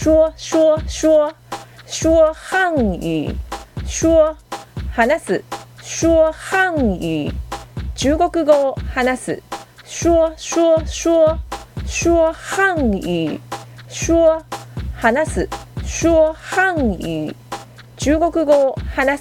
说说说说汉语，说、話ナス、说汉语、中国語汉ナス、说说说说汉语、说、話ナ说汉语、中国語汉ナ